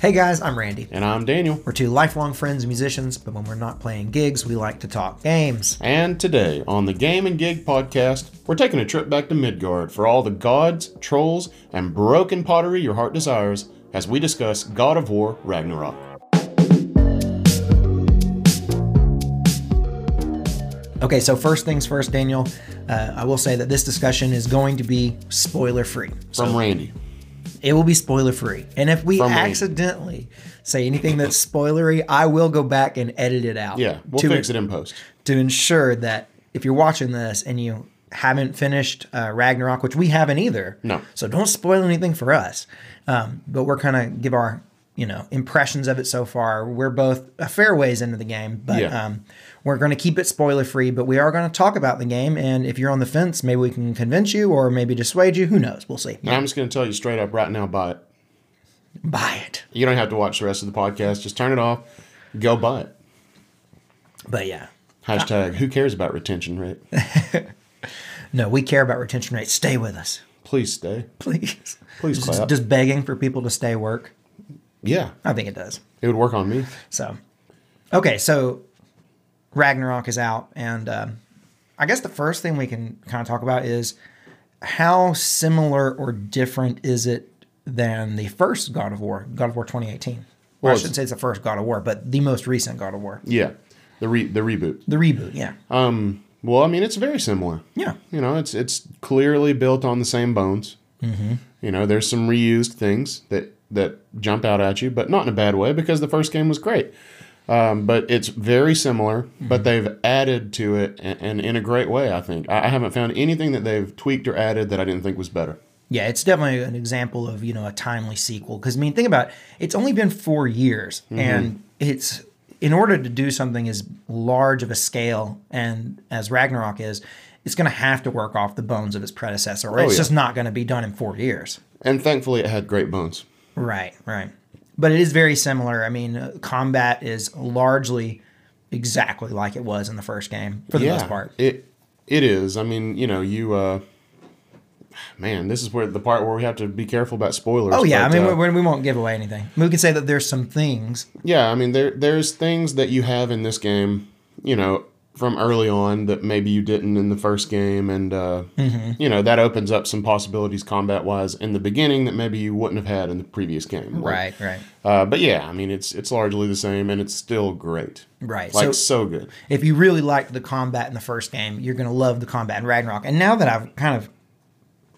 Hey guys, I'm Randy. And I'm Daniel. We're two lifelong friends and musicians, but when we're not playing gigs, we like to talk games. And today, on the Game and Gig podcast, we're taking a trip back to Midgard for all the gods, trolls, and broken pottery your heart desires as we discuss God of War Ragnarok. Okay, so first things first, Daniel, uh, I will say that this discussion is going to be spoiler free. From Randy. It will be spoiler free. And if we From me. accidentally say anything that's spoilery, I will go back and edit it out. Yeah, we'll to, fix it in post. to ensure that if you're watching this and you haven't finished uh, Ragnarok, which we haven't either. No. So don't spoil anything for us. Um, but we're kind of give our you know impressions of it so far. We're both a fair ways into the game, but Yeah. um, we're going to keep it spoiler free. But we are going to talk about the game, and if you're on the fence, maybe we can convince you or maybe dissuade you. Who knows? We'll see. I'm just going to tell you straight up right now buy it. Buy it. You don't have to watch the rest of the podcast. Just turn it off. Go buy it. But yeah. Hashtag who cares about retention rate? No, we care about retention rates. Stay with us, Please stay. please. Please Just, clap. just begging for people to stay work. Yeah, I think it does. it would work on me. So, okay, so Ragnarok is out, and um, I guess the first thing we can kind of talk about is how similar or different is it than the first God of War, God of War 2018. Well, Well, I shouldn't say it's the first God of War, but the most recent God of War, Yeah, the re- the reboot. the reboot. Yeah, Um, well, I mean, it's very similar. yeah, You know, it's it's clearly built on the same bones. Mm-hmm. You know, there's some reused things that that jump out at you, but not in a bad way because the first game was great. Um, but it's very similar, but they've added to it and, and in a great way. I think I, I haven't found anything that they've tweaked or added that I didn't think was better. yeah. It's definitely an example of you know a timely sequel because I mean, think about it. It's only been four years, Mm-hmm. and it's in order to do something as large of a scale and as Ragnarok is, it's going to have to work off the bones of its predecessor, or it's Oh, yeah. just not going to be done in four years. And thankfully, it had great bones. Right, right. But it is very similar. I mean, uh, combat is largely exactly like it was in the first game for the most part. It it is. I mean, you know, you uh man, this is where the part where we have to be careful about spoilers. Oh yeah, but, I mean uh, we, we won't give away anything. We can say that there's some things. yeah, I mean there there's things that you have in this game, you know, from early on that maybe you didn't in the first game and uh Mm-hmm. you know, that opens up some possibilities combat wise in the beginning that maybe you wouldn't have had in the previous game. Like, Right, right, Uh but yeah, I mean it's it's largely the same and it's still great. right. Like so so good. if you really liked the combat in the first game, you're going to love the combat in Ragnarok. And now that I've kind of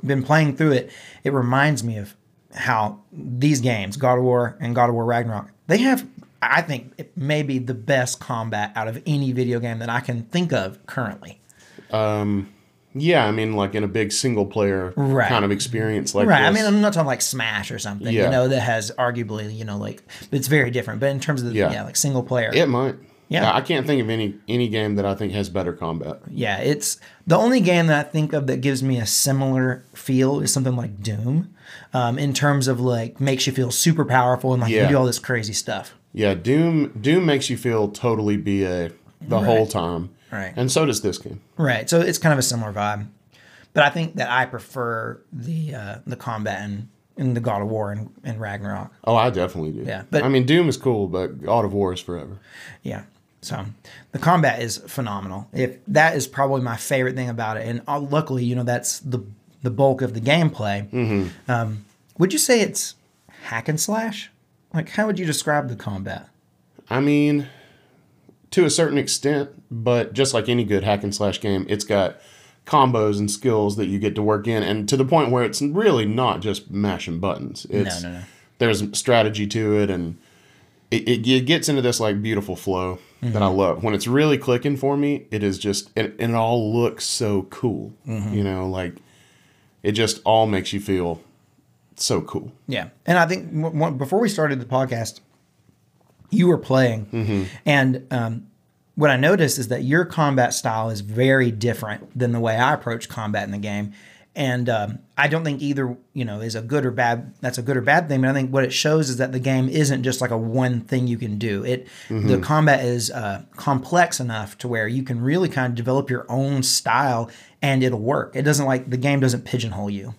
been playing through it, it reminds me of how these games, God of War and God of War Ragnarok, they have, I think, it may be the best combat out of any video game that I can think of currently. Yeah, I mean like in a big single player Right. kind of experience like right. I mean, I'm not talking like Smash or something, yeah. you know, that has arguably, you know, like, it's very different. But in terms of, the, yeah, Yeah. like single player. It might. Yeah. I can't think of any any game that I think has better combat. Yeah, it's the only game that I think of that gives me a similar feel is something like Doom, um, in terms of like makes you feel super powerful and like you do all this crazy stuff. Yeah, Doom Doom makes you feel totally BA the whole time. Right. And so does this game. Right. So it's kind of a similar vibe, but I think that I prefer the uh, the combat in, in the God of War and, and Ragnarok. Oh, I definitely do. Yeah, but- I mean Doom is cool, but God of War is forever. Yeah. So the combat is phenomenal. If that is probably my favorite thing about it, and uh, luckily, you know, that's the the bulk of the gameplay. Um, would you say it's hack and slash? Like, how would you describe the combat? I mean, to a certain extent, but just like any good hack and slash game, it's got combos and skills that you get to work in, and to the point where it's really not just mashing buttons. It's, no, no. There's strategy to it, and it, it, it gets into this like beautiful flow that I mm-hmm. love. When it's really clicking for me, it is just, and, and it all looks so cool. Mm-hmm. You know, like it just all makes you feel so cool. Yeah, and I think w- w- before we started the podcast, you were playing, and um, what I noticed is that your combat style is very different than the way I approach combat in the game. And um, I don't think either, you know, is a good or bad. That's a good or bad thing. But I think what it shows is that the game isn't just like a one thing you can do. It the combat is uh, complex enough to where you can really kind of develop your own style and it'll work. It doesn't like the game doesn't pigeonhole you.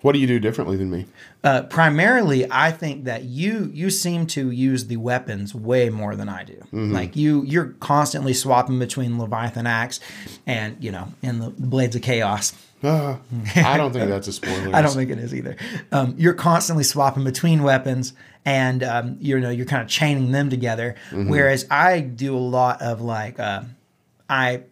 What do you do differently than me? Uh, primarily, I think that you you seem to use the weapons way more than I do. Mm-hmm. Like you, you're constantly swapping between Leviathan axe and you know, and the, the blades of chaos. Uh, I don't think that's a spoiler. I don't think it is either. Um, you're constantly swapping between weapons, and um, you know you're kind of chaining them together. Mm-hmm. Whereas I do a lot of like uh, I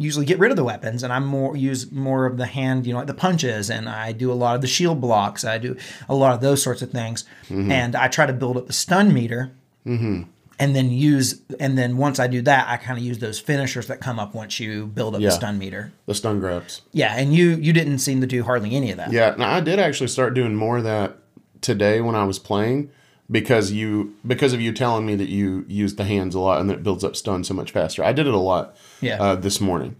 usually get rid of the weapons, and I'm more use more of the hand, you know, like the punches, and I do a lot of the shield blocks. I do a lot of those sorts of things, Mm-hmm. and I try to build up the stun meter. And then use, and then once I do that, I kind of use those finishers that come up once you build up Yeah. the stun meter. the stun grabs. Yeah, and you you didn't seem to do hardly any of that. Yeah, now I did actually start doing more of that today when I was playing because you because of you telling me that you use the hands a lot and that it builds up stun so much faster. I did it a lot Yeah. uh, this morning.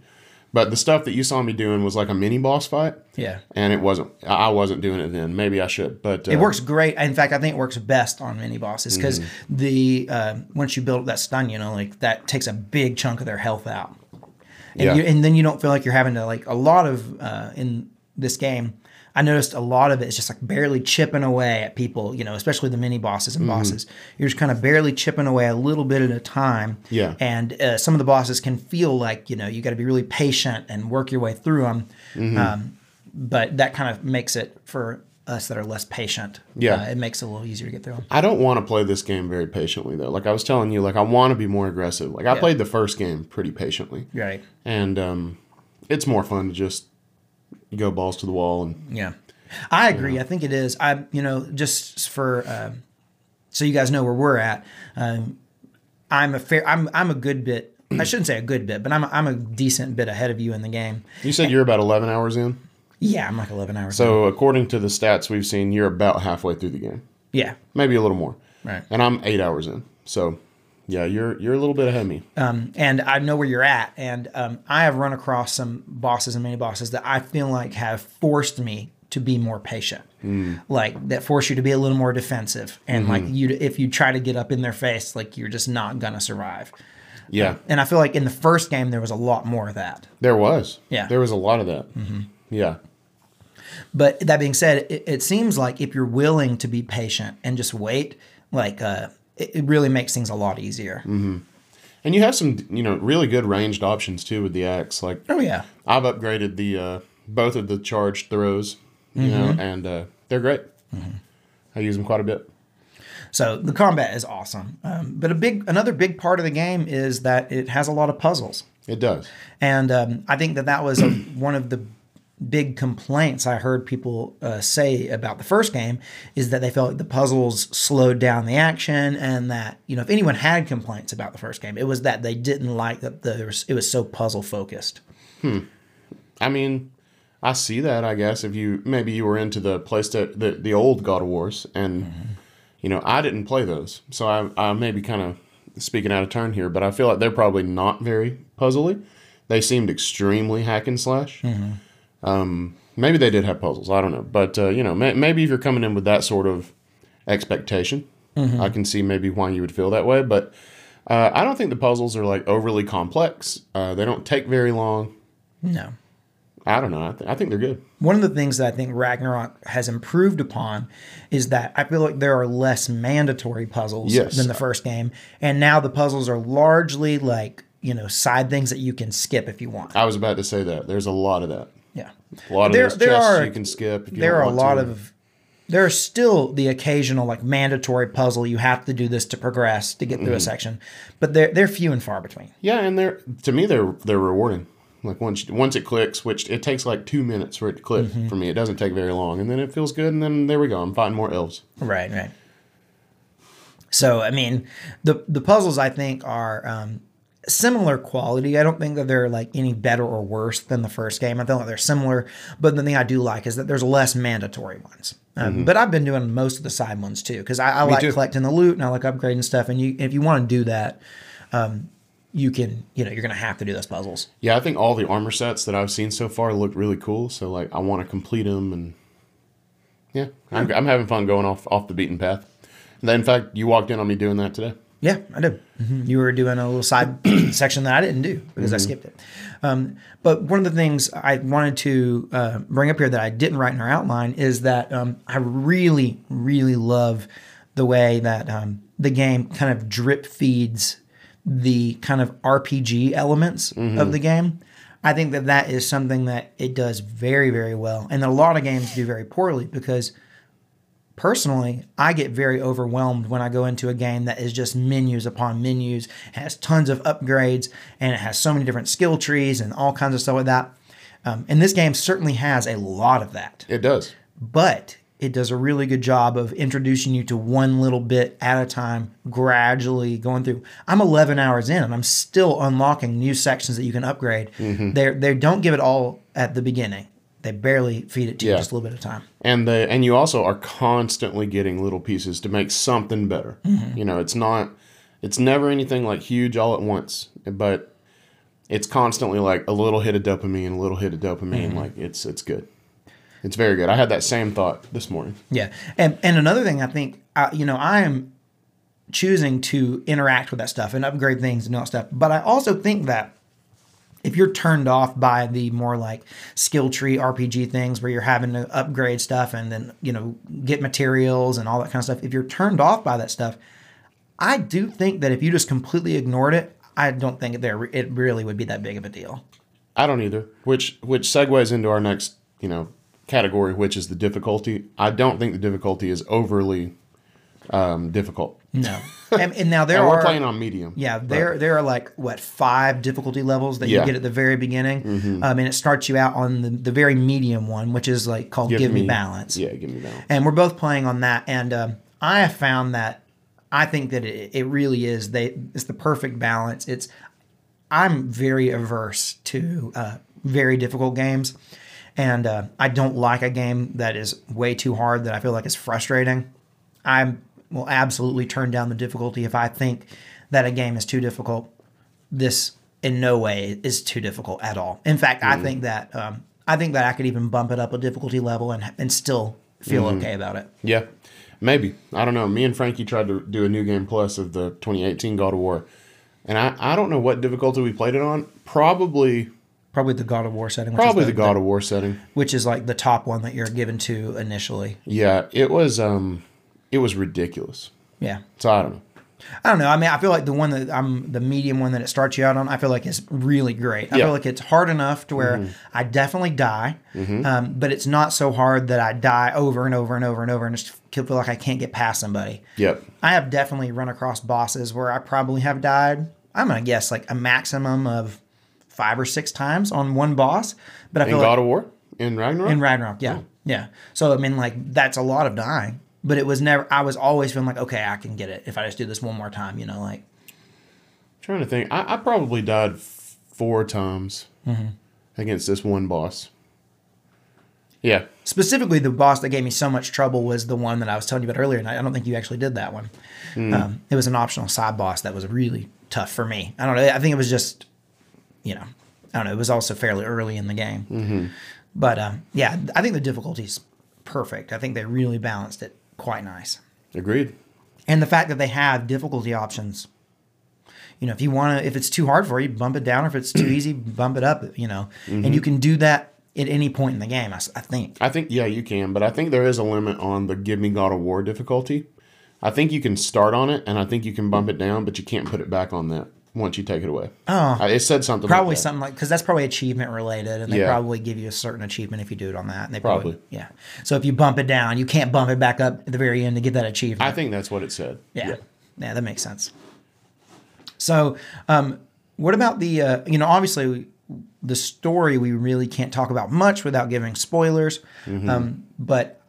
But the stuff that you saw me doing was like a mini boss fight, Yeah. and it wasn't. I wasn't doing it then. Maybe I should, but uh, It works great. In fact, I think it works best on mini bosses because Mm-hmm. the uh, once you build up that stun, you know, like that takes a big chunk of their health out, and, Yeah. you, and then you don't feel like you're having to like a lot of uh, in this game. I noticed a lot of it is just like barely chipping away at people, you know, especially the mini bosses Mm-hmm. and bosses. You're just kind of barely chipping away a little bit at a time. Yeah. And uh, some of the bosses can feel like, you know, you got to be really patient and work your way through them. Mm-hmm. Um, but that kind of makes it for us that are less patient. Yeah. uh, it makes it a little easier to get through them. I don't want to play this game very patiently though. Like I was telling you, like I want to be more aggressive. Like I Yeah. played the first game pretty patiently, Right. and um, it's more fun to just go balls to the wall and Yeah, I agree. I think it is. I, you know, just for um, so you guys know where we're at. Um, I'm a fair. I'm I'm a good bit. I shouldn't say a good bit, but I'm a, I'm a decent bit ahead of you in the game. You said you're about 11 hours in. Yeah, I'm like 11 hours. So, according to the stats we've seen, you're about halfway through the game, yeah, maybe a little more. Right. And I'm eight hours in. So, yeah, you're you're a little bit ahead of me. um, and I know where you're at. And um, I have run across some bosses and mini bosses that I feel like have forced me to be more patient, like that force you to be a little more defensive, and like you, if you try to get up in their face, like you're just not gonna survive. Yeah, And I feel like in the first game there was a lot more of that. there was. Yeah. there was a lot of that. Yeah, But that being said, it, it seems like if you're willing to be patient and just wait, like uh, it, it really makes things a lot easier. and you have some you know really good ranged options too with the axe. Like Oh yeah, I've upgraded the uh, both of the charged throws, you know, and uh, they're great. I use them quite a bit. so the combat is awesome. Um, but a big another big part of the game is that it has a lot of puzzles, It does. and um, I think that that was a, one of the big complaints I heard people uh, say about the first game is that they felt like the puzzles slowed down the action, and that you know if anyone had complaints about the first game, it was that they didn't like that the, it was so puzzle focused. Hmm. I mean, I see that. I guess if you maybe you were into the PlayStation, the the old God of Wars, and you know I didn't play those, so I I may be kind of speaking out of turn here, but I feel like they're probably not very puzzly. They seemed extremely hack and slash. Um, maybe they did have puzzles. I don't know, but uh, you know, may, maybe if you're coming in with that sort of expectation, I can see maybe why you would feel that way. But uh, I don't think the puzzles are like overly complex. Uh, they don't take very long. No. I don't know. I, th- I think they're good. One of the things that I think Ragnarok has improved upon is that I feel like there are less mandatory puzzles Yes. than the first game. And now the puzzles are largely like, you know, side things that you can skip if you want. I was about to say that. There's a lot of that. Yeah. A lot of There- those there chests are- you can skip. If you There are a lot to. of there's still the occasional like mandatory puzzle you have to do this to progress to get through a Mm-hmm. section, but they're they're few and far between. yeah, and they're to me they're they're rewarding. Like once once it clicks, which it takes like two minutes for it to click Mm-hmm. for me. It doesn't take very long, and then it feels good, and then there we go. I'm fighting more elves. Right, right. So I mean, the the puzzles I think are um, similar quality. I don't think that they're like any better or worse than the first game. I feel like they're similar, but the thing I do like is that there's less mandatory ones. Um, But I've been doing most of the side ones too because I, I like too. collecting the loot and I like upgrading stuff. And you, if you want to do that, um, you can. You know, you're gonna have to do those puzzles. Yeah, I think all the armor sets that I've seen so far look really cool. So like, I want to complete them, and yeah, I'm, I'm having fun going off off the beaten path. And in fact, you walked in on me doing that today. Yeah, I did. You were doing a little side section that I didn't do because I skipped it. Um, but one of the things I wanted to uh, bring up here that I didn't write in our outline is that um, I really, really love the way that um, the game kind of drip feeds the kind of RPG elements of the game. I think that that is something that it does very, very well, and a lot of games do very poorly because personally, I get very overwhelmed when I go into a game that is just menus upon menus, has tons of upgrades, and it has so many different skill trees and all kinds of stuff like that. Um, and this game certainly has a lot of that, It does. but it does a really good job of introducing you to one little bit at a time, gradually going through. I'm 11 hours in, and I'm still unlocking new sections that you can upgrade. They they don't give it all at the beginning. They barely feed it to you just a little bit of time. and the and you also are constantly getting little pieces to make something better. You know, it's not it's never anything like huge all at once, but it's constantly like a little hit of dopamine, a little hit of dopamine. Like it's it's good. It's very good. I had that same thought this morning. Yeah, and and another thing I think, uh, you know, I am choosing to interact with that stuff and upgrade things and all that stuff, but I also think that if you're turned off by the more like skill tree RPG things where you're having to upgrade stuff and then you know get materials and all that kind of stuff, if you're turned off by that stuff, I do think that if you just completely ignored it, I don't think there it really would be that big of a deal. I don't either. Which which segues into our next, you know, category, which is the difficulty. I don't think the difficulty is overly um, difficult. No, and, and now there And are we're playing on medium. Yeah, but- there there are like what five difficulty levels that Yeah. Mm-hmm. you get at the very beginning, um, and it starts you out on the, the very medium one, which is like called Give, Me, Balance. Yeah, give me balance. And we're both playing on that, and um, I have found that I think that it, it really is they it's the perfect balance. It's I'm very averse to uh, very difficult games, and uh, I don't like a game that is way too hard that I feel like is frustrating. I will absolutely turn down the difficulty if I think that a game is too difficult. This in no way is too difficult at all. In fact, I think that um, I think that I could even bump it up a difficulty level and and still feel okay about it. Yeah, maybe. I don't know. Me and Frankie tried to do a new game plus of the 2018 God of War, and I, I don't know what difficulty we played it on. Probably Probably the God of War setting. Which probably is the God of War setting. which is like the top one that you're given to initially. Yeah, it was um, it was ridiculous. Yeah. So I don't know. I don't know. I mean, I feel like the one that I'm the medium one that it starts you out on. I feel like is really great. I Yeah. feel like it's hard enough to where I definitely die, um, but it's not so hard that I die over and over and over and over and just feel like I can't get past somebody. Yep. I have definitely run across bosses where I probably have died. I'm gonna guess like a maximum of five or six times on one boss, but I In feel God like of War in Ragnarok. in Ragnarok, yeah, yeah. So I mean, like that's a lot of dying, but it was never. I was always feeling like, okay, I can get it if I just do this one more time. You know, like trying to think. I, I probably died f- four times Mm-hmm. against this one boss. Yeah. specifically the boss that gave me so much trouble was the one that I was telling you about earlier, and I I don't think you actually did that one. Um, it was an optional side boss that was really tough for me. I don't know. I think it was just, you know, I don't know. It was also fairly early in the game, but um, yeah, I think the difficulty's perfect. I think they really balanced it quite nice. Agreed. and the fact that they have difficulty options. You know, if you want to, if it's too hard for you, bump it down. Or if it's too easy, bump it up. You know, and mm-hmm. you can do that at any point in the game. I think. I think yeah, you can, but I think there is a limit on the Give Me God of War difficulty. I think you can start on it, and I think you can bump mm. it down, but you can't put it back on that once you take it away. Oh. I- it said something. Probably like that. something like because that's probably achievement related, and they Yeah. probably give you a certain achievement if you do it on that. And they Probably. yeah. So if you bump it down, you can't bump it back up at the very end to get that achievement. I think that's what it said. Yeah. yeah. that makes sense. So, um, what about the, uh, you know, obviously the story we really can't talk about much without giving spoilers. Um, but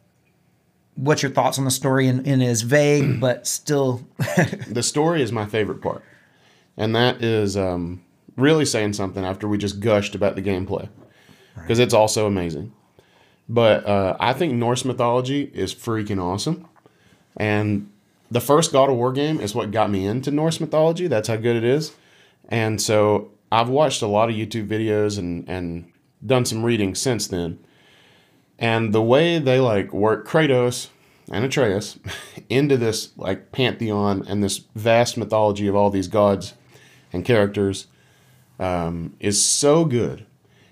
what's your thoughts on the story? And, and is vague, but still, The story is my favorite part, and that is um, really saying something after we just gushed about the gameplay, because it's also amazing. But uh, I think Norse mythology is freaking awesome, and the first God of War game is what got me into Norse mythology. That's how good it is, and so I've watched a lot of YouTube videos and and done some reading since then. And the way they like work Kratos and Atreus into this like pantheon and this vast mythology of all these gods and characters um, is so good.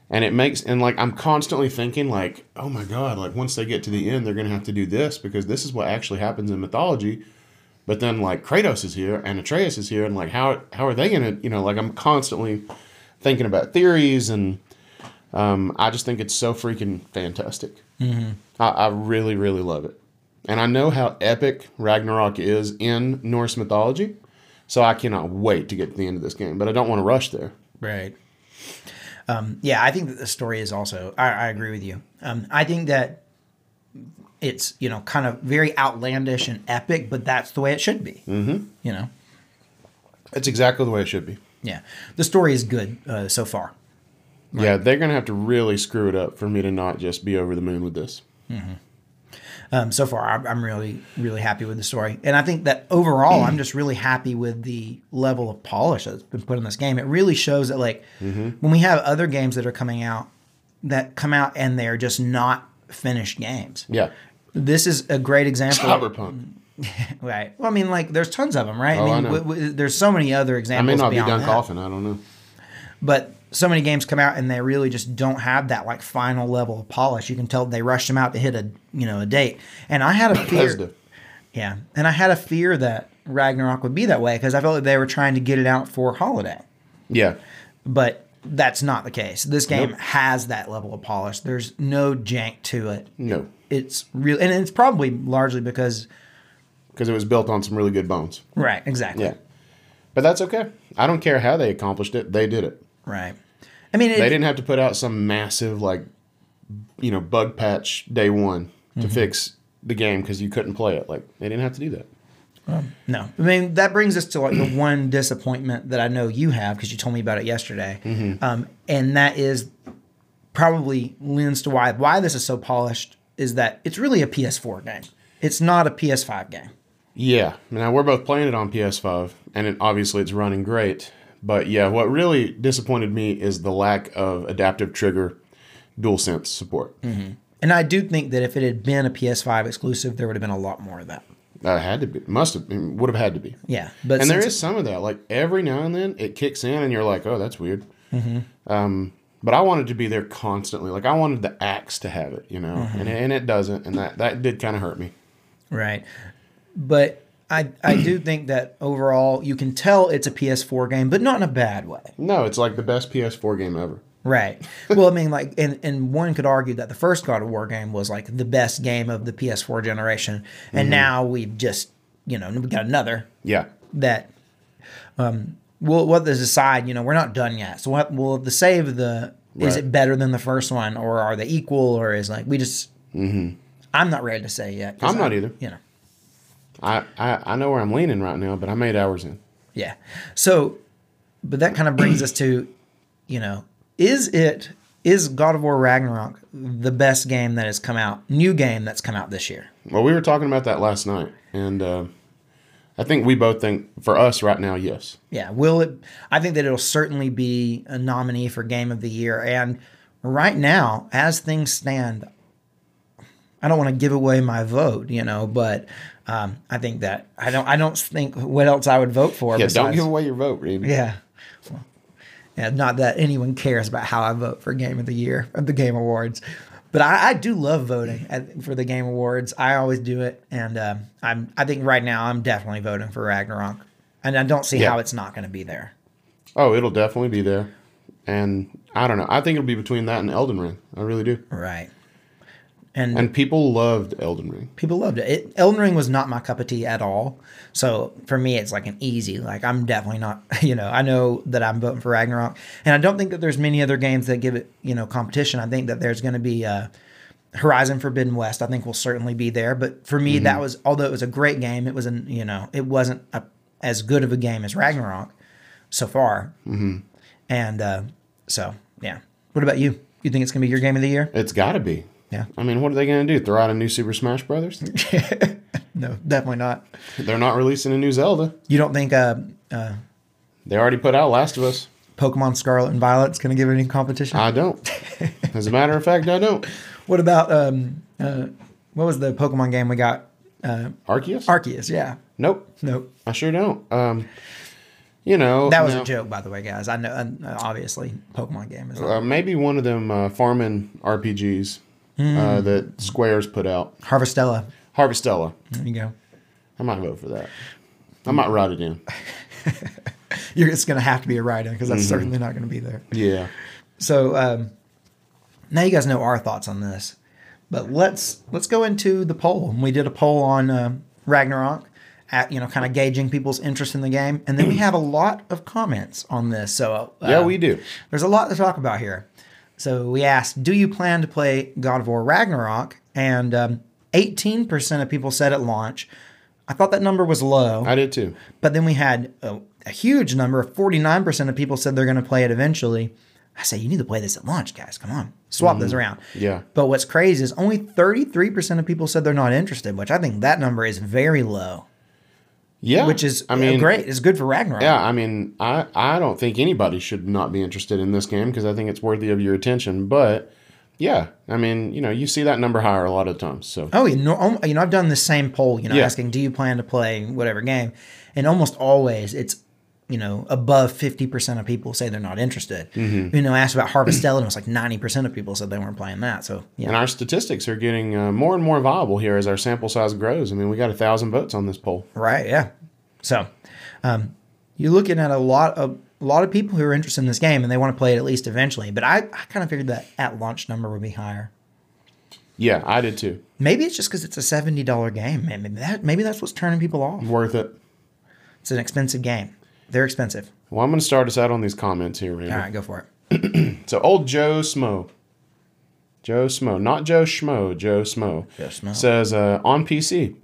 And it makes, and like, I'm constantly thinking, like, oh my God, like, once they get to the end, they're to have to do this because this is what actually happens in mythology. But then, like, Kratos is here and Atreus is here, and like, how, how are they to, you know, like, I'm constantly thinking about theories, and um, I just think it's so freaking fantastic. Mm-hmm. I, I really, really love it. And I know how epic Ragnarok is in Norse mythology, so I cannot wait to get to the end of this game, but I don't want to rush there. Right. Um, yeah, I think that the story is also. I, I agree with you. Um, I think that it's you know kind of very outlandish and epic, but that's the way it should be. Mm-hmm. You know. It's exactly the way it should be. Yeah, the story is good uh, so far. Yeah, they're gonna have to really screw it up for me to not just be over the moon with this. Um, so far I'm, I'm really really happy with the story and i think that overall i'm just really happy with the level of polish that's been put in this game it really shows that like when we have other games that are coming out that come out and they're just not finished games Yeah, this is a great example cyberpunk. right well i mean like there's tons of them right Oh, i mean know. w- w- there's so many other examples I may not be done that. coughing. I don't know. but so many games come out and they really just don't have that like final level of polish you can tell they rushed them out to hit a you know a date and i had a fear. Yeah, and I had a fear that Ragnarok would be that way because I felt like they were trying to get it out for holiday, Yeah, but that's not the case. This game Nope. has that level of polish. There's no jank to it. no, It's real, and it's probably largely because because it was built on some really good bones. right, exactly, Yeah, but that's okay. I don't care how they accomplished it. They did it. Right. I mean, it, They didn't have to put out some massive like, you know, bug patch day one to mm-hmm. fix the game because you couldn't play it. Like they didn't have to do that. Um, no. I mean, that brings us to like the one disappointment that I know you have because you told me about it yesterday, mm-hmm. um, and that is probably lends to why why this is so polished is that it's really a PS4 game. It's not a PS5 game. Yeah, now we're both playing it on PS5, and it, obviously it's running great. But yeah, what really disappointed me is the lack of adaptive trigger DualSense support. And I do think that if it had been a PS5 exclusive, there would have been a lot more of that. Uh, had to be, must have, would have had to be. Yeah, but and there is some of that. Like every now and then, it kicks in, and you're like, "Oh, that's weird." Um, but I wanted to be there constantly. Like I wanted the axe to have it, you know, and, and it doesn't, and that that did kind of hurt me. right. But I I do think that overall you can tell it's a PS4 game, but not in a bad way. No, it's like the best PS4 game ever. Right. Well, I mean, like, and, and one could argue that the first God of War game was like the best game of the PS4 generation, and now we've just, you know, we got another Yeah, that. Um, we'll we'll this aside. You know, we're not done yet. So what will the save the is it better than the first one, or are they equal, or is like we just. I'm not ready to say yet. I'm not I- either. You know. I, I I know where I'm leaning right now, but I'm eight hours in. Yeah. So, but that kind of brings us to, you know, is it is God of War Ragnarok the best game that has come out, new game that's come out this year? Well, we were talking about that last night, and uh, I think we both think for us right now, yes. Yeah. Will it? I think that it'll certainly be a nominee for Game of the Year. And right now, as things stand, I don't want to give away my vote, you know, but um, I think that I don't. I don't think what else I would vote for. Yeah, don't give away your vote, Reed. Yeah. Well, yeah, not that anyone cares about how I vote for Game of the Year of the Game Awards, but I, I do love voting at, for the Game Awards. I always do it, and um, I'm. I think right now I'm definitely voting for Ragnarok, and I don't see Yeah. how it's not going to be there. Oh, it'll definitely be there, and I don't know. I think it'll be between that and Elden Ring. I really do. Right. And, And people loved Elden Ring. people loved it. it. Elden Ring was not my cup of tea at all. So for me, it's like an easy. Like I'm definitely not. You know, I know that I'm voting for Ragnarok, and I don't think that there's many other games that give it you know competition. I think that there's going to be uh, Horizon Forbidden West. I think will certainly be there. But for me, that was although it was a great game, it was an you know it wasn't a, as good of a game as Ragnarok so far. Mm-hmm. And uh, so yeah. What about you? You think it's going to be your game of the year? It's got to be. Yeah. I mean, what are they going to do? Throw out a new Super Smash Brothers? No, definitely not. They're not releasing a new Zelda. You don't think uh, uh, They already put out Last of Us. Pokemon Scarlet and Violet's going to give it any competition? I don't. As a matter of fact, I don't. what about um, uh, what was the Pokemon game we got? Arceus? Arceus. Yeah. nope. Nope. I sure don't. Um, you know, That was a joke, by the way, guys. I know, uh, obviously, Pokemon game is. Uh, maybe one of them uh, farming RPGs Hmm. uh, that Square's put out. Harvestella. Harvestella. There you go. I might vote for that. I might write it in. You're, it's going to have to be a write-in because Mm-hmm. that's certainly not going to be there. Yeah. So um, now you guys know our thoughts on this, but let's let's go into the poll. We did a poll on uh, Ragnarok, at you know, kind of gauging people's interest in the game, and then we have a lot of comments on this. So uh, Yeah, we do. There's a lot to talk about here. So we asked, do you plan to play God of War Ragnarok? And um, 18% of people said at launch. I thought that number was low. I did too. But then we had a, a huge number, of 49% of people said they're going to play it eventually. I say, you need to play this at launch, guys. Come on. Swap those around. Yeah. But what's crazy is only 33% of people said they're not interested, which I think that number is very low, Yeah. which is I mean, great. It's good for Ragnarok. Yeah, I mean, I, I don't think anybody should not be interested in this game because I think it's worthy of your attention. But yeah, I mean, you know, you see that number higher a lot of times. So Oh, you know, you know, I've done the same poll, you know, Yeah. asking, do you plan to play whatever game? And almost always it's, you know, above 50% of people say they're not interested. Mm-hmm. You know, I asked about Harvestella and it was like 90% of people said they weren't playing that. So, yeah. and our statistics are getting uh, more and more viable here as our sample size grows. I mean, we got a thousand votes on this poll. Right. Yeah. So, um, you're looking at a lot of a lot of people who are interested in this game and they want to play it at least eventually. But I, I kind of figured that at launch number would be higher. Yeah, I did too. Maybe it's just because it's a seventy dollar game. Maybe that maybe that's what's turning people off. Worth it. It's an expensive game. They're expensive. Well, I'm going to start us out on these comments here, Randy. All right, go for it. So old Joe Smo. Joe Smo, not Joe Schmo, Joe Smo. Joe Smo. Says uh, on PC.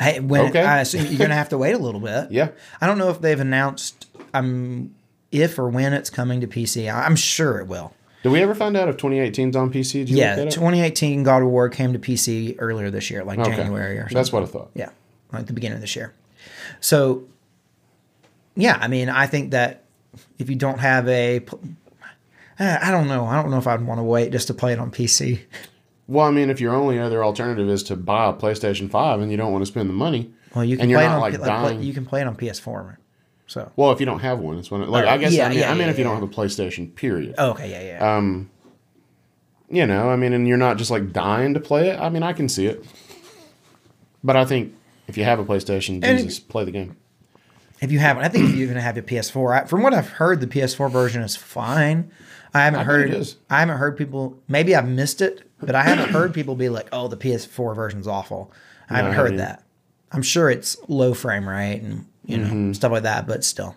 Hey, when Okay. I assume you're gonna have to wait a little bit. Yeah. I don't know if they've announced um if or when it's coming to PC. I'm sure it will. Did we ever find out if 2018's on PC? Yeah, look that up? 2018 God of War came to PC earlier this year, like Okay. January or something. That's what I thought. Yeah, like the beginning of this year. So, yeah, I mean, I think that if you don't have a, uh, I don't know, I don't know if I'd want to wait just to play it on PC. Well, I mean, if your only other alternative is to buy a PlayStation 5 and you don't want to spend the money, Well, you can play it on like like, you can play it on PS4. So, well, if you don't have one, it's one. Like I guess yeah, I mean, yeah, I mean, yeah, if you don't have a PlayStation, period. oh, okay, yeah, yeah. Um, you know, I mean, and you're not just like dying to play it. I mean, I can see it, but I think if you have a PlayStation, Jesus, play the game. If you haven't, I think if you're gonna have a PS4, I, from what I've heard, the PS4 version is fine. I haven't I heard. I haven't heard people. Maybe I've missed it, but I haven't heard people be like, "Oh, the PS4 version's awful." I No, haven't I heard haven't that. I'm sure it's low frame rate and you know Mm-hmm. stuff like that, but still,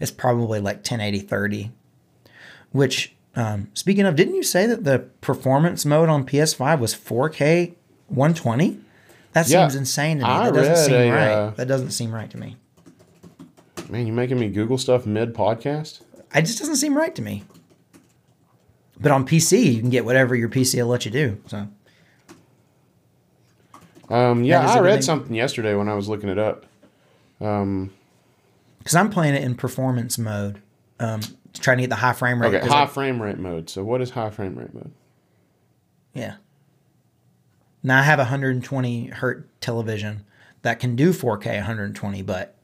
it's probably like 1080 30. Which, um, speaking of, didn't you say that the performance mode on PS5 was 4K 120? That Yeah, seems insane to me. I that doesn't read seem a, right. uh, that doesn't seem right to me. Man, you making me Google stuff mid podcast? It just doesn't seem right to me. But on PC, you can get whatever your PC will let you do. So Um, yeah, I read something yesterday when I was looking it up. because I'm playing it in performance mode, um, to try to get the high frame rate. Okay, high I- frame rate mode. So, what is high frame rate mode? yeah. Now I have a 120 hertz television that can do 4K 120, but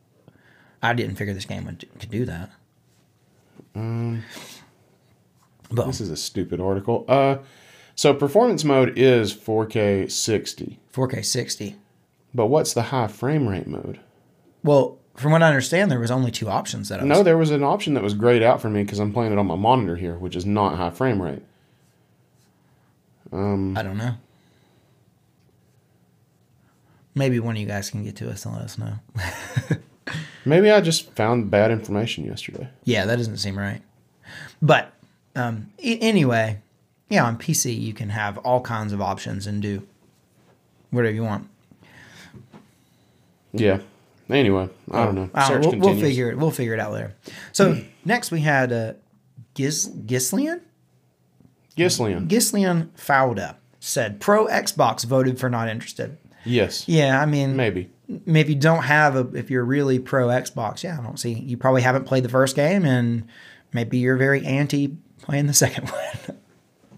I didn't figure this game would could do that. but This is a stupid article. Uh, so performance mode is 4K 60, 4K 60. but what's the high frame rate mode? Well, from what I understand, there was only two options that I was. No, there was an option that was grayed out for me because I'm playing it on my monitor here, which is not high frame rate. I don't know. Maybe one of you guys can get to us and let us know. Maybe I just found bad information yesterday. Yeah, that doesn't seem right. But um, a- anyway, yeah, on PC you can have all kinds of options and do whatever you want. Yeah. Anyway, I don't know. I don't Search know, we'll, we'll figure it. We'll figure it out later. So next we had uh, Gis Gislian Gislian. Gislian Fauda said pro Xbox voted for not interested. Yes. Yeah, I mean, Maybe. If you don't have a, if you're really pro Xbox, yeah, I don't see. You probably haven't played the first game, and maybe you're very anti playing the second one.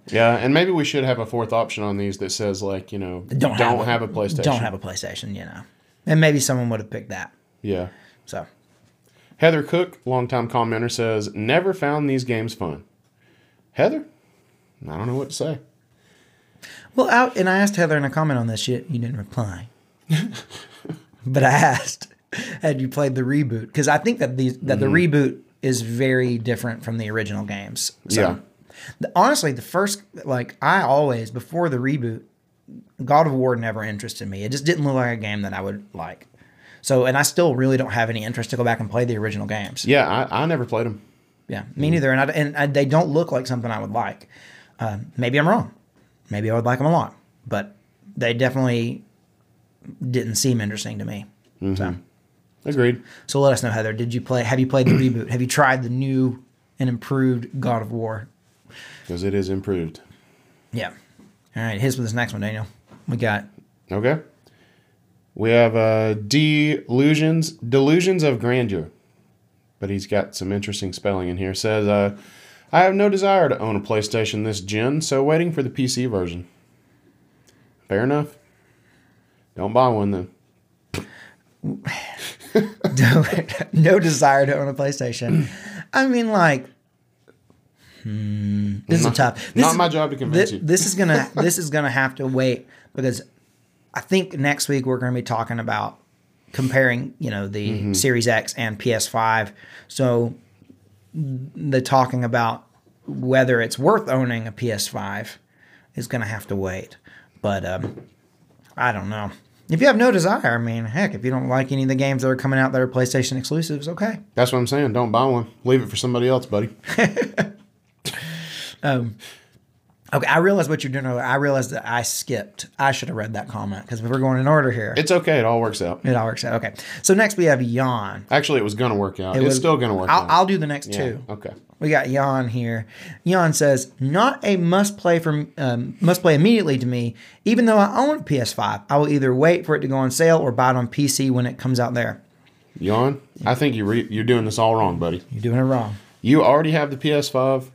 Yeah, and maybe we should have a fourth option on these that says like, you know, don't, don't, have, have, a PlayStation. Don't have a PlayStation, you know. And maybe someone would have picked that. Yeah. So, Heather Cook, longtime commenter, says, Never found these games fun. Heather? I don't know what to say. Well, out and I asked Heather in a comment on this shit. You didn't reply, but I asked, had you played the reboot? Because I think that the that the reboot is very different from the original games. So, Yeah. the- honestly, the first like I always before the reboot, God of War never interested me. It just didn't look like a game that I would like. So, and I still really don't have any interest to go back and play the original games. Yeah, I, I never played them. Yeah, me neither. And I, and I, they don't look like something I would like. Um, maybe I'm wrong. Maybe I would like them a lot, but they definitely didn't seem interesting to me. So, Agreed. so let us know, Heather. Did you play? Have you played the reboot? Have you tried the new and improved God of War? Because it is improved. Yeah. All right. Here's with this next one, Daniel. We got Okay. We have uh, delusions, delusions of grandeur, but he's got some interesting spelling in here. Says, uh, "I have no desire to own a PlayStation this gen, so waiting for the PC version." Fair enough. Don't buy one then. no desire to own a PlayStation. I mean, like, hmm, this is tough. This Not is- my job to convince Thi- you. this is gonna this is gonna have to wait because I think next week we're gonna be talking about comparing, you know, the Mm-hmm. Series X and PS5. So the talking about whether it's worth owning a PS5 is gonna have to wait. But um, I don't know. If you have no desire, I mean, heck, if you don't like any of the games that are coming out that are PlayStation exclusives, okay. That's what I'm saying. Don't buy one. Leave it for somebody else, buddy. Um, Okay, I realize what you're doing. I realized that I skipped. I should have read that comment because we're going in order here. It's okay. It all works out. It all works out. Okay. So next we have Yawn. Actually, it was gonna work out. It it's was- still gonna work I'll, out. I'll do the next yeah. two. Okay. We got Yawn here. Yawn says, "Not a must play from um, must play immediately to me. Even though I own a PS5, I will either wait for it to go on sale or buy it on PC when it comes out there." Yawn. I think you re- you're doing this all wrong, buddy. You're doing it wrong. You already have the PS5.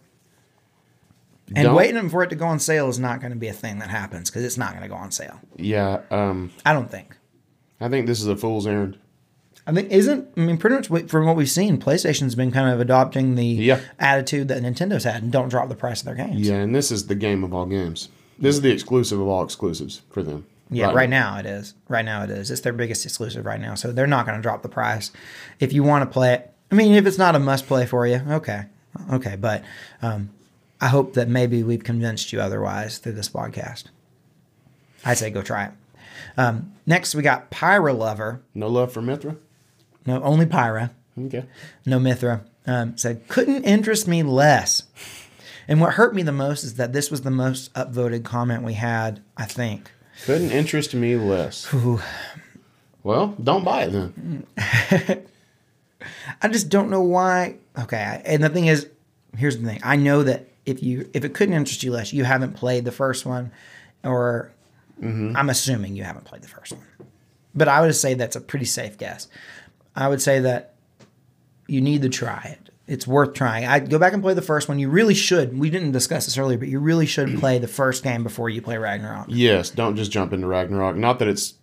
And Don't- waiting for it to go on sale is not going to be a thing that happens because it's not going to go on sale. Yeah. Um. I don't think. I think this is a fool's errand. I think isn't I mean pretty much from what we've seen, PlayStation's been kind of adopting the Yeah. attitude that Nintendo's had and don't drop the price of their games. Yeah, and this is the game of all games. This is the exclusive of all exclusives for them. Yeah, right, now it is. Right now it is. It's their biggest exclusive right now, so they're not going to drop the price. If you want to play it, I mean, if it's not a must play for you, okay, okay. But um, I hope that maybe we've convinced you otherwise through this podcast. I say go try it. Um, next, we got Pyra Lover. No love for Mythra. No, only Pyra. Okay. No Mythra. Um, said couldn't interest me less. And what hurt me the most is that this was the most upvoted comment we had. I think. Couldn't interest me less. well, don't buy it then. I just don't know why. Okay, and the thing is, here's the thing. I know that if you if it couldn't interest you less, you haven't played the first one, or mm-hmm. I'm assuming you haven't played the first one. But I would say that's a pretty safe guess. I would say that you need to try it. It's worth trying. I go back and play the first one. You really should. We didn't discuss this earlier, but you really should play the first game before you play Ragnarok. Yes, don't just jump into Ragnarok. Not that it's.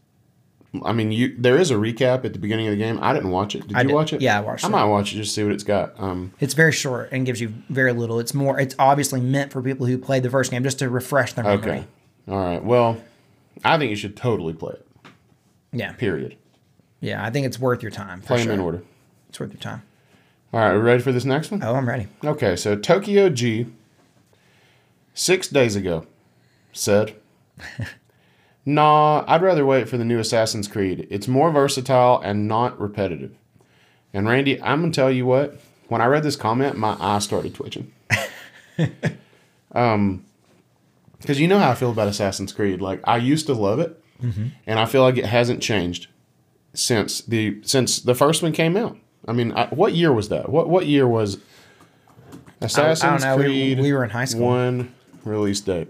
I mean, you there is a recap at the beginning of the game. I didn't watch it. Did I you did. watch it? Yeah, I watched I it. I might watch it just to see what it's got. Um, It's very short and gives you very little. It's more. It's obviously meant for people who played the first game just to refresh their memory. okay. All right. Well, I think you should totally play it. Yeah. Period. Yeah, I think it's worth your time. Play sure. them in order. It's worth your time. All right. We ready for this next one? Oh, I'm ready. Okay, so Tokyo G six days ago said, Nah, I'd rather wait for the new Assassin's Creed. It's more versatile and not repetitive. And Randy, I'm gonna tell you what, when I read this comment, my eye started twitching. um because you know how I feel about Assassin's Creed. Like I used to love it, and I feel like it hasn't changed since the since the first one came out. I mean, I, what year was that? What what year was Assassin's know. We- Creed? we were in high school. One release date.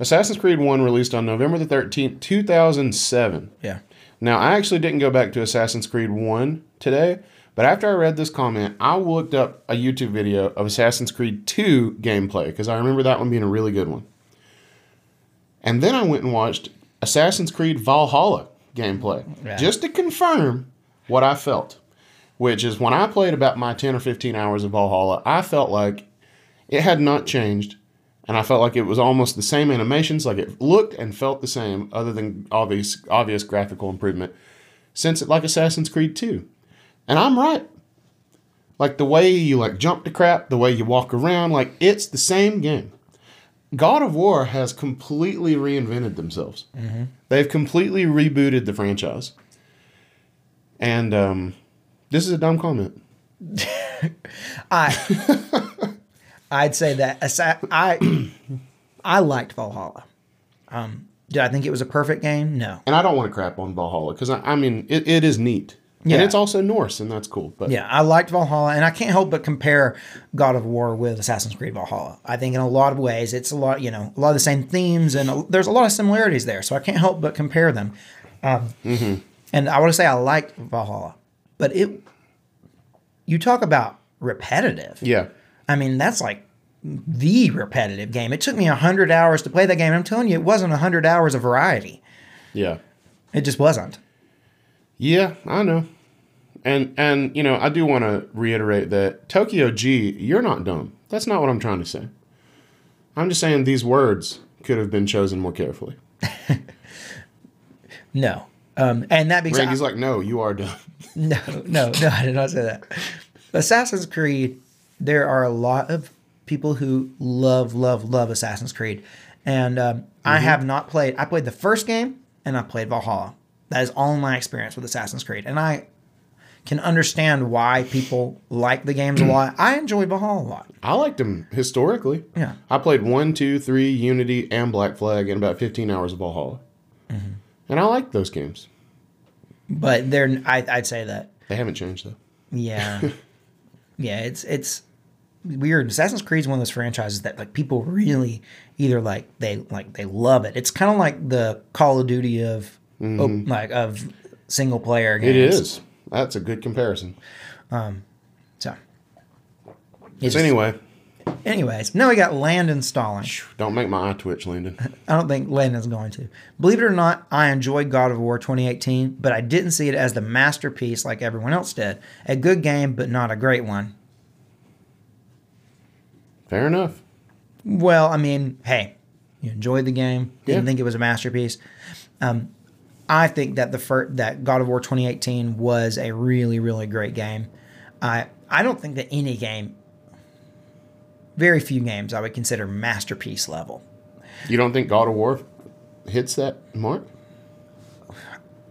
Assassin's Creed One released on November the thirteenth, two thousand seven. Yeah. Now, I actually didn't go back to Assassin's Creed 1 today, but after I read this comment, I looked up a YouTube video of Assassin's Creed 2 gameplay because I remember that one being a really good one. And then I went and watched Assassin's Creed Valhalla gameplay Yeah. just to confirm what I felt. which is when I played about my 10 or 15 hours of Valhalla, I felt like it had not changed. And I felt like it was almost the same animations, like it looked and felt the same, other than obvious obvious graphical improvement, since it like Assassin's Creed 2. And I'm right. Like the way you like jump to crap, the way you walk around, like it's the same game. God of War has completely reinvented themselves. They've completely rebooted the franchise. And um, this is a dumb comment. I I'd say that I I liked Valhalla. Um, did I think it was a perfect game? No. And I don't want to crap on Valhalla because I, I mean it, it is neat. Yeah. And it's also Norse, and that's cool. But Yeah, I liked Valhalla, and I can't help but compare God of War with Assassin's Creed Valhalla. I think in a lot of ways, it's a lot, you know, a lot of the same themes, and a, there's a lot of similarities there. So I can't help but compare them. Um, And I want to say I liked Valhalla, but it, you talk about repetitive. yeah, I mean, that's like the repetitive game. It took me hundred hours to play that game. I'm telling you, it wasn't hundred hours of variety. yeah, It just wasn't. yeah. I know. And and you know I do want to reiterate that Tokyo G, you're not dumb. That's not what I'm trying to say. I'm just saying these words could have been chosen more carefully. No. Um, and that being said, Randy's like, no, you are dumb. No, no, no, I did not say that. Assassin's Creed, there are a lot of people who love, love, love Assassin's Creed. And um, I have not played, I played the first game and I played Valhalla. That is all my experience with Assassin's Creed. And I can understand why people like the games a lot. I enjoy Valhalla a lot. I liked them historically. Yeah. I played one, two, three, Unity, and Black Flag in about 15 hours of Valhalla. Mm-hmm. And I liked those games. But they're, I, I'd say that They haven't changed though. Yeah. yeah, it's it's weird. Assassin's Creed is one of those franchises that like people really either like they like they love it. It's kind of like the Call of Duty of op- like of single player games. It is. That's a good comparison. Um, so, it's So anyway, anyways, now we got Landon Stallings. don't make my eye twitch, Landon. I don't think Landon's going to. Believe it or not, I enjoyed God of War 2018, but I didn't see it as the masterpiece like everyone else did. A good game, but not a great one. Fair enough. Well, I mean, hey, you enjoyed the game. Didn't Yeah. think it was a masterpiece. Um, I think that the first, that God of War 2018 was a really, really great game. I I don't think that any game, very few games, I would consider masterpiece level. You don't think God of War hits that mark?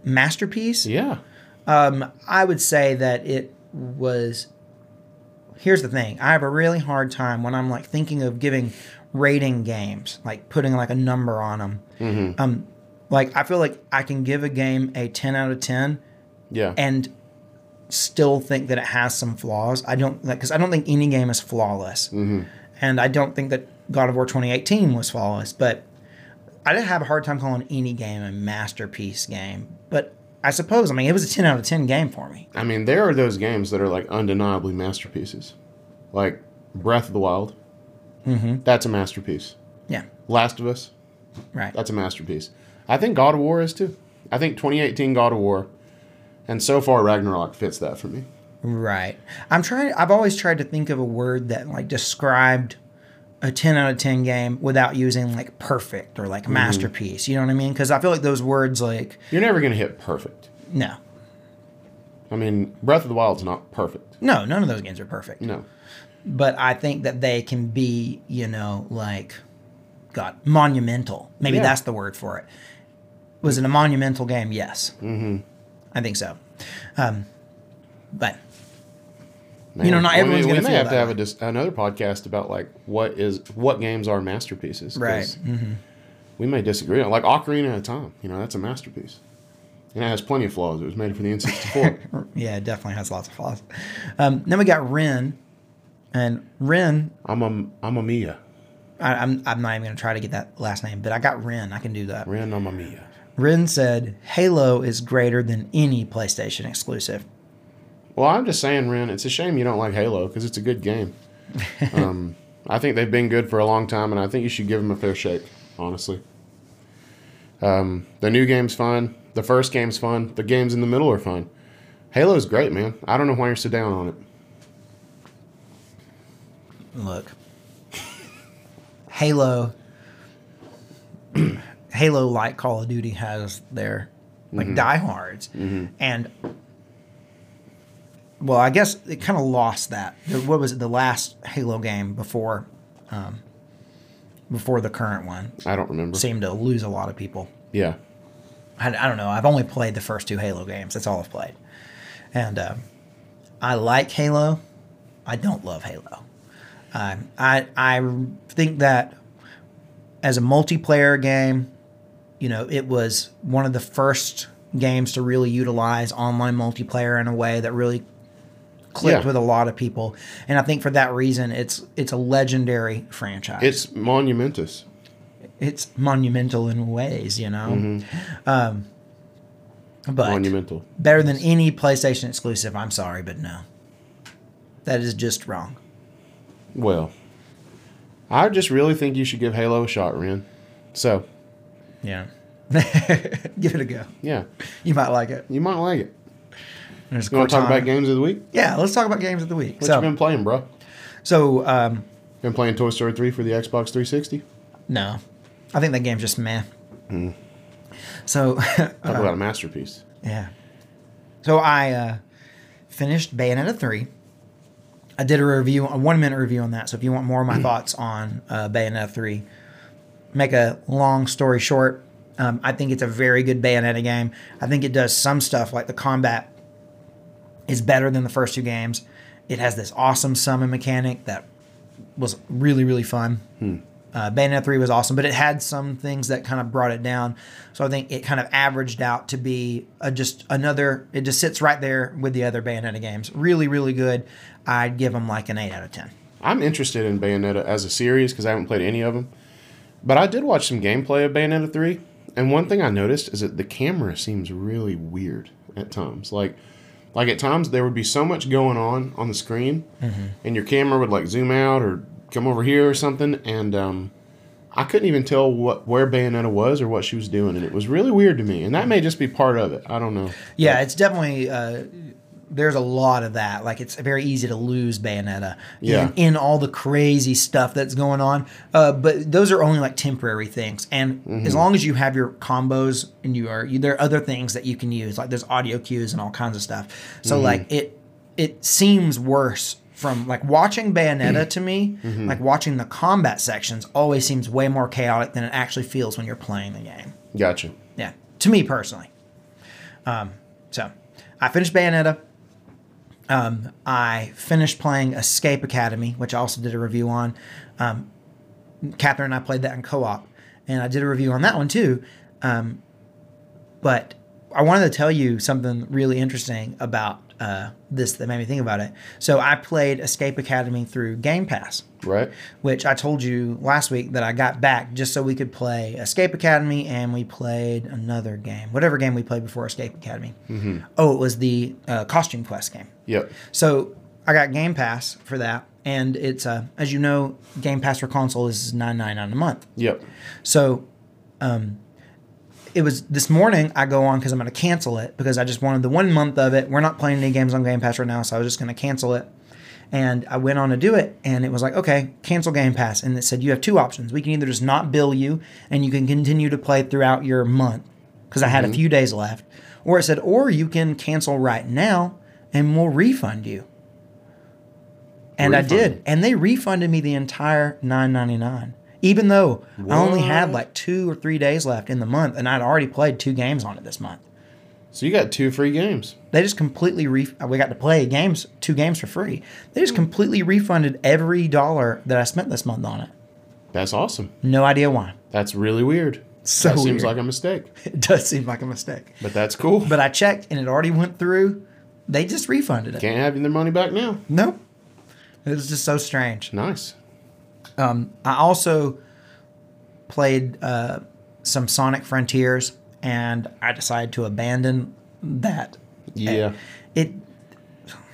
Masterpiece? Yeah. Um, I would say that it was. Here's the thing: I have a really hard time when I'm like thinking of giving rating games, like putting like a number on them. Um, like I feel like I can give a game a 10 out of 10 Yeah. and still think that it has some flaws. I don't like because I don't think any game is flawless, and I don't think that God of War 2018 was flawless. But I didn't have a hard time calling any game a masterpiece game. But I suppose I mean it was a 10 out of 10 game for me. I mean, there are those games that are like undeniably masterpieces. Like Breath of the Wild. Mm-hmm. That's a masterpiece. Yeah, Last of Us. right. That's a masterpiece. I think God of War is too. I think 2018 God of War, and so far Ragnarok fits that for me. Right. I'm trying. I've always tried to think of a word that like described a 10 out of 10 game without using like perfect or like masterpiece. You know what I mean? Because I feel like those words like You're never going to hit perfect. no, I mean, Breath of the Wild's not perfect. no, none of those games are perfect. No. But I think that they can be, you know, like God, monumental. Maybe Yeah. that's the word for it. Was it a monumental game? Yes. Mm-hmm. I think so. Um, but You know, not everyone's we, gonna we may have to have a dis- another podcast about like what is what games are masterpieces. right. Mm-hmm. We may disagree on like Ocarina of Time. You know, that's a masterpiece, and it has plenty of flaws. It was made for the N64. Yeah, it definitely has lots of flaws. Um, then we got Ren, and Ren. I'm a I'm a Mia. I, I'm I'm not even gonna try to get that last name, but I got Ren. I can do that. Ren, I'm a Mia. Ren said Halo is greater than any PlayStation exclusive. Well, I'm just saying, Ren. It's a shame you don't like Halo because it's a good game. Um, I think they've been good for a long time, and I think you should give them a fair shake. Honestly, um, the new game's fun. The first game's fun. The games in the middle are fun. Halo's great, man. I don't know why you're so down on it. Look, Halo, Halo, like Call of Duty, has their like diehards, and well, I guess it kind of lost that. The- What was it? The last Halo game before, um, before the current one I don't remember. seemed to lose a lot of people. Yeah. I, I don't know. I've only played the first two Halo games. That's all I've played. And um, I like Halo. I don't love Halo. Um, I I think that as a multiplayer game, you know, it was one of the first games to really utilize online multiplayer in a way that really clicked Yeah. with a lot of people. And I think for that reason, it's it's a legendary franchise It's monumentous. it's monumental in ways, you know. Um, but Monumental. better than any PlayStation exclusive. I'm sorry, but no, that is just wrong. Well, I just really think you should give Halo a shot, Ren. So, Yeah, give it a go. yeah, You might like it. you might like it. There's You want to talk about games of the week? Yeah, let's talk about games of the week. What so, you been playing, bro? so um, Been playing Toy Story 3 for the Xbox 360? no, I think that game's just meh. Hmm. So, Talk about a masterpiece. Yeah. So I uh, finished Bayonetta 3. I did a review, a one minute review on that. So if you want more of my thoughts on uh, Bayonetta 3, make a long story short, um, I think it's a very good Bayonetta game. I think it does some stuff like the combat is better than the first two games. It has this awesome summon mechanic that was really, really fun. Uh, Bayonetta 3 was awesome, but it had some things that kind of brought it down. So I think it kind of averaged out to be a, just another, it just sits right there with the other Bayonetta games. Really, really good. I'd give them like an 8 out of 10. I'm interested in Bayonetta as a series because I haven't played any of them. But I did watch some gameplay of Bayonetta 3. And one thing I noticed is that the camera seems really weird at times. Like, like at times there would be so much going on on the screen, and your camera would like zoom out or come over here or something, and um, I couldn't even tell what where Bayonetta was or what she was doing, and it was really weird to me. And that may just be part of it. I don't know. Yeah, it's definitely uh, there's a lot of that. Like it's very easy to lose Bayonetta Yeah. in, in all the crazy stuff that's going on. Uh, but those are only like temporary things, and as long as you have your combos and you are, you, there are other things that you can use. Like there's audio cues and all kinds of stuff. So like it it seems worse. From like watching Bayonetta to me, like watching the combat sections always seems way more chaotic than it actually feels when you're playing the game. Gotcha. Yeah, to me personally. Um, so I finished Bayonetta. Um, I finished playing Escape Academy, which I also did a review on. Um, Catherine and I played that in co-op, and I did a review on that one too. Um, but I wanted to tell you something really interesting about uh, this that made me think about it. So I played Escape Academy through Game Pass Right. which I told you last week that I got back just so we could play Escape Academy and we played another game, whatever game we played before Escape Academy. Oh, it was the uh, Costume Quest game. Yep. So I got Game Pass for that, and it's uh, as you know, Game Pass for console is nine nine nine a month. Yep. So, um, it was this morning. I go on because I'm going to cancel it because I just wanted the one month of it. We're not playing any games on Game Pass right now, so I was just going to cancel it. And I went on to do it, and it was like, okay, cancel Game Pass. And it said you have two options. We can either just not bill you, and you can continue to play throughout your month because I had a mm-hmm. few days left, or it said, or you can cancel right now, and we'll refund you. And I did, and they refunded me the entire nine ninety nine, even though I only had like two or three days left in the month, and I'd already played two games on it this month. So you got two free games. They just completely re- we got to play games, two games for free. They just completely refunded every dollar that I spent this month on it. That's awesome. No idea why. That's really weird. So that seems weird. like a mistake, It does seem like a mistake, but that's cool. but I checked and it already went through. They just refunded it. Can't have their money back now. Nope. It was just so strange. Nice. Um, I also played uh, some Sonic Frontiers, and I decided to abandon that. Yeah. It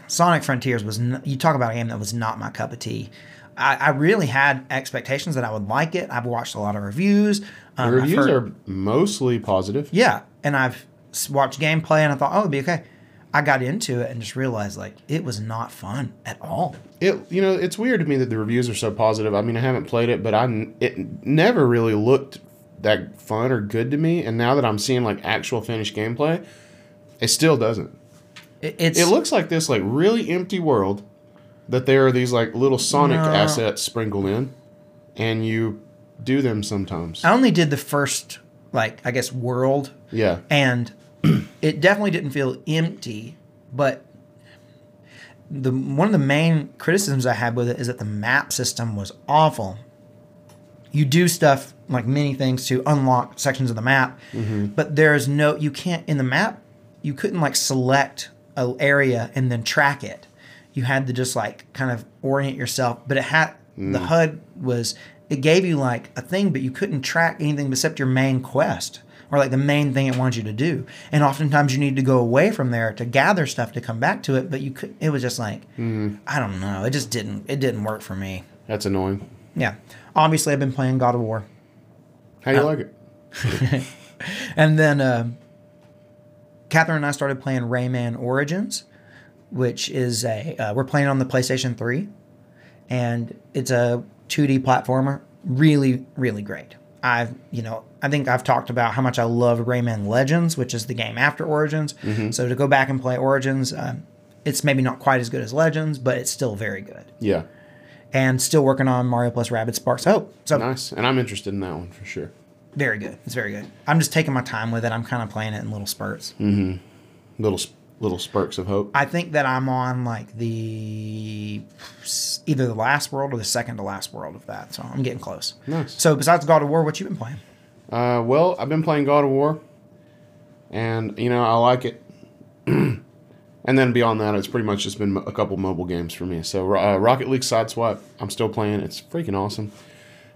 Sonic Frontiers was n- you talk about a game that was not my cup of tea. I, I really had expectations that I would like it. I've watched a lot of reviews. The Um, I've reviews heard- are mostly positive. yeah, and I've watched gameplay, and I thought, oh, it'd be okay. I got into it and just realized like it was not fun at all. It you know it's weird to me that the reviews are so positive. I mean I haven't played it, but I it never really looked that fun or good to me. And now that I'm seeing like actual finished gameplay, it still doesn't. It, it's It looks like this like really empty world that there are these like little Sonic No. assets sprinkled in, and you do them sometimes. I only did the first like I guess world Yeah, and it definitely didn't feel empty but the one of the main criticisms i had with it is that the map system was awful. You do stuff like many things to unlock sections of the map mm-hmm. but there's no you can't in the map you couldn't like select an area and then track it. You had to just like kind of orient yourself but it had mm. the hud was it gave you like a thing but you couldn't track anything except your main quest or like the main thing it wanted you to do and oftentimes you need to go away from there to gather stuff to come back to it but you could it was just like i don't know it just didn't it didn't work for me that's annoying. yeah obviously i've been playing god of war How do you like it? And then uh, Catherine and I started playing Rayman Origins, which is a uh, we're playing on the PlayStation 3, and it's a 2D platformer. Really, really great. I've you know I think I've talked about how much I love Rayman Legends, which is the game after Origins. So to go back and play Origins, um, it's maybe not quite as good as Legends, but it's still very good. Yeah, And still working on Mario plus Rabbids Sparks Hope. So nice. And I'm interested in that one for sure. very good. It's very good. I'm just taking my time with it. I'm kind of playing it in little spurts. Little sp- little spurts of hope. I think that I'm on like the either the last world or the second to last world of that. So I'm getting close. Nice. So besides God of War, what you been playing? Uh, well, I've been playing God of War, and you know I like it. and then beyond that, it's pretty much just been a couple mobile games for me. So uh, Rocket League Sideswipe, I'm still playing. It's freaking awesome.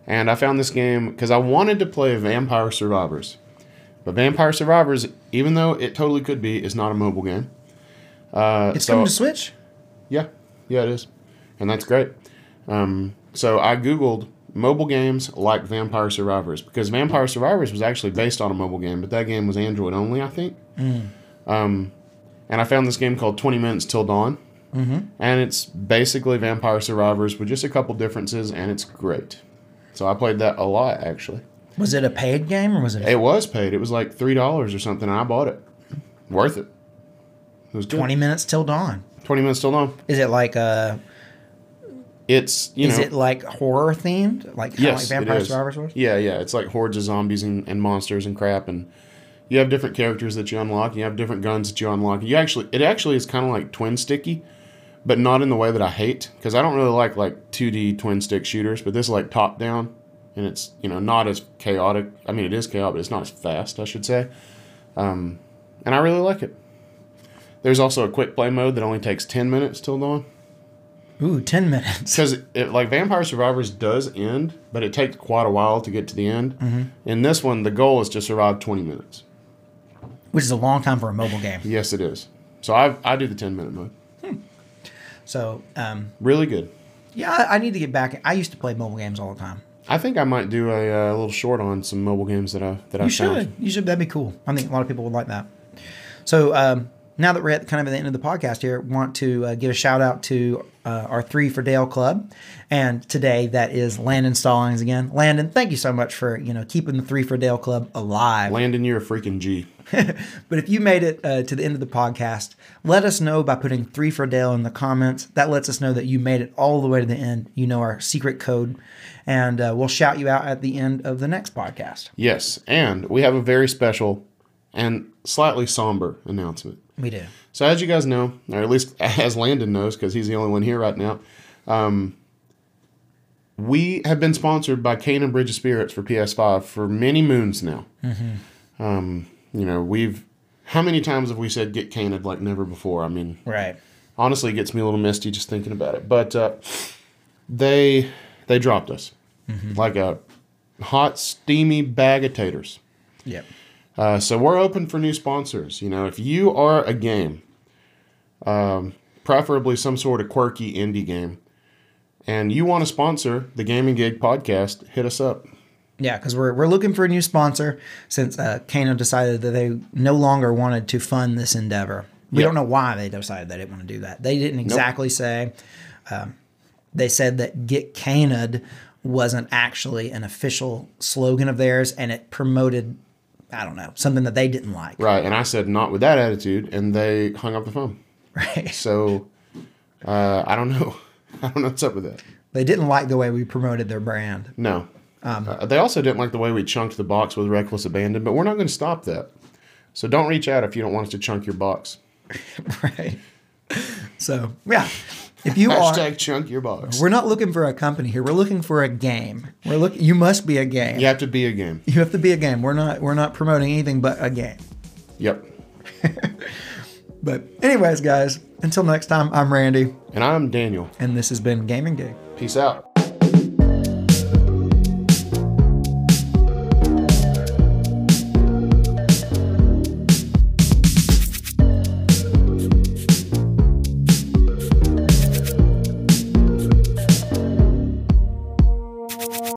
And I found this game because I wanted to play Vampire Survivors, but Vampire Survivors, even though it totally could be, is not a mobile game. Uh, It's so- coming to Switch. yeah, yeah, it is, and that's great. Um, so I googled mobile games like Vampire Survivors because Vampire Survivors was actually based on a mobile game, but that game was Android only, I think. Um, and I found this game called Twenty Minutes Till Dawn, mm-hmm. and it's basically Vampire Survivors with just a couple differences, and it's great. So I played that a lot actually. Was it a paid game or was it a It was paid; it was like three dollars or something, and I bought it. Worth it. It was good. 20 minutes till dawn? 20 minutes till dawn. Is it like uh It's you is know it like horror themed? Like Yes, like Vampire. Survivors was? Yeah, yeah. It's like hordes of zombies and, and monsters and crap, and you have different characters that you unlock. You have different guns that you unlock. You actually, it actually is kind of like twin sticky, but not in the way that I hate because I don't really like like two D twin stick shooters. But this is like top down, and it's you know not as chaotic. I mean, it is chaotic, but it's not as fast, I should say. Um, and I really like it. There's also a quick play mode that only takes ten minutes till dawn. Ooh, 10 minutes. Because it, like Vampire Survivors does end, but it takes quite a while to get to the end. Mm-hmm. In this one, the goal is to survive 20 minutes. Which is a long time for a mobile game. Yes, it is. So I I do the 10 minute mode. So, um, Really good. yeah, I, I need to get back. I used to play mobile games all the time. I think I might do a, uh little short on some mobile games that I that I You found. should. You should. That'd be cool. I think a lot of people would like that. So um, now that we're at kind of at the end of the podcast here, want to uh, give a shout out to uh, our Three for Dale Club, and today that is Landon Stallings again. Landon, thank you so much for you know keeping the Three for Dale Club alive. Landon, you're a freaking G. But if you made it uh, to the end of the podcast, let us know by putting three for Dale in the comments. That lets us know that you made it all the way to the end. You know our secret code, and uh, we'll shout you out at the end of the next podcast. Yes, and we have a very special and slightly somber announcement. We do. So as you guys know, or at least as Landon knows, because he's the only one here right now, um, we have been sponsored by Kena: Bridge of Spirits for PS5 for many moons now. Um, you know, we've how many times have we said get Caned like never before? I mean, Right. honestly, it gets me a little misty just thinking about it. But uh, they they dropped us like a hot steamy bag of taters. Yep. Uh, so we're open for new sponsors. You know, if you are a game, um, preferably some sort of quirky indie game, and you want to sponsor the Game & Gig podcast, hit us up. Yeah, because we're, we're looking for a new sponsor since uh, Kena decided that they no longer wanted to fund this endeavor. We Yeah. don't know why they decided they didn't want to do that. They didn't exactly say. Um, they said that "Get Caned" wasn't actually an official slogan of theirs, and it promoted, I don't know, something that they didn't like. Right. And I said, not with that attitude. And they hung up the phone. Right? So uh, I don't know. I don't know what's up with that. They didn't like the way we promoted their brand. No. Um, Uh, they also didn't like the way we chunked the box with reckless abandon, but we're not going to stop that. So don't reach out if you don't want us to chunk your box. Right. So yeah, if you are, Hashtag chunk your box. we're not looking for a company here. We're looking for a game. We're look. You must be a game. You have to be a game. You have to be a game. We're not. We're not promoting anything but a game. Yep. But anyways, guys. Until next time, I'm Randy, And I'm Daniel. and this has been Game & Gig. Peace out.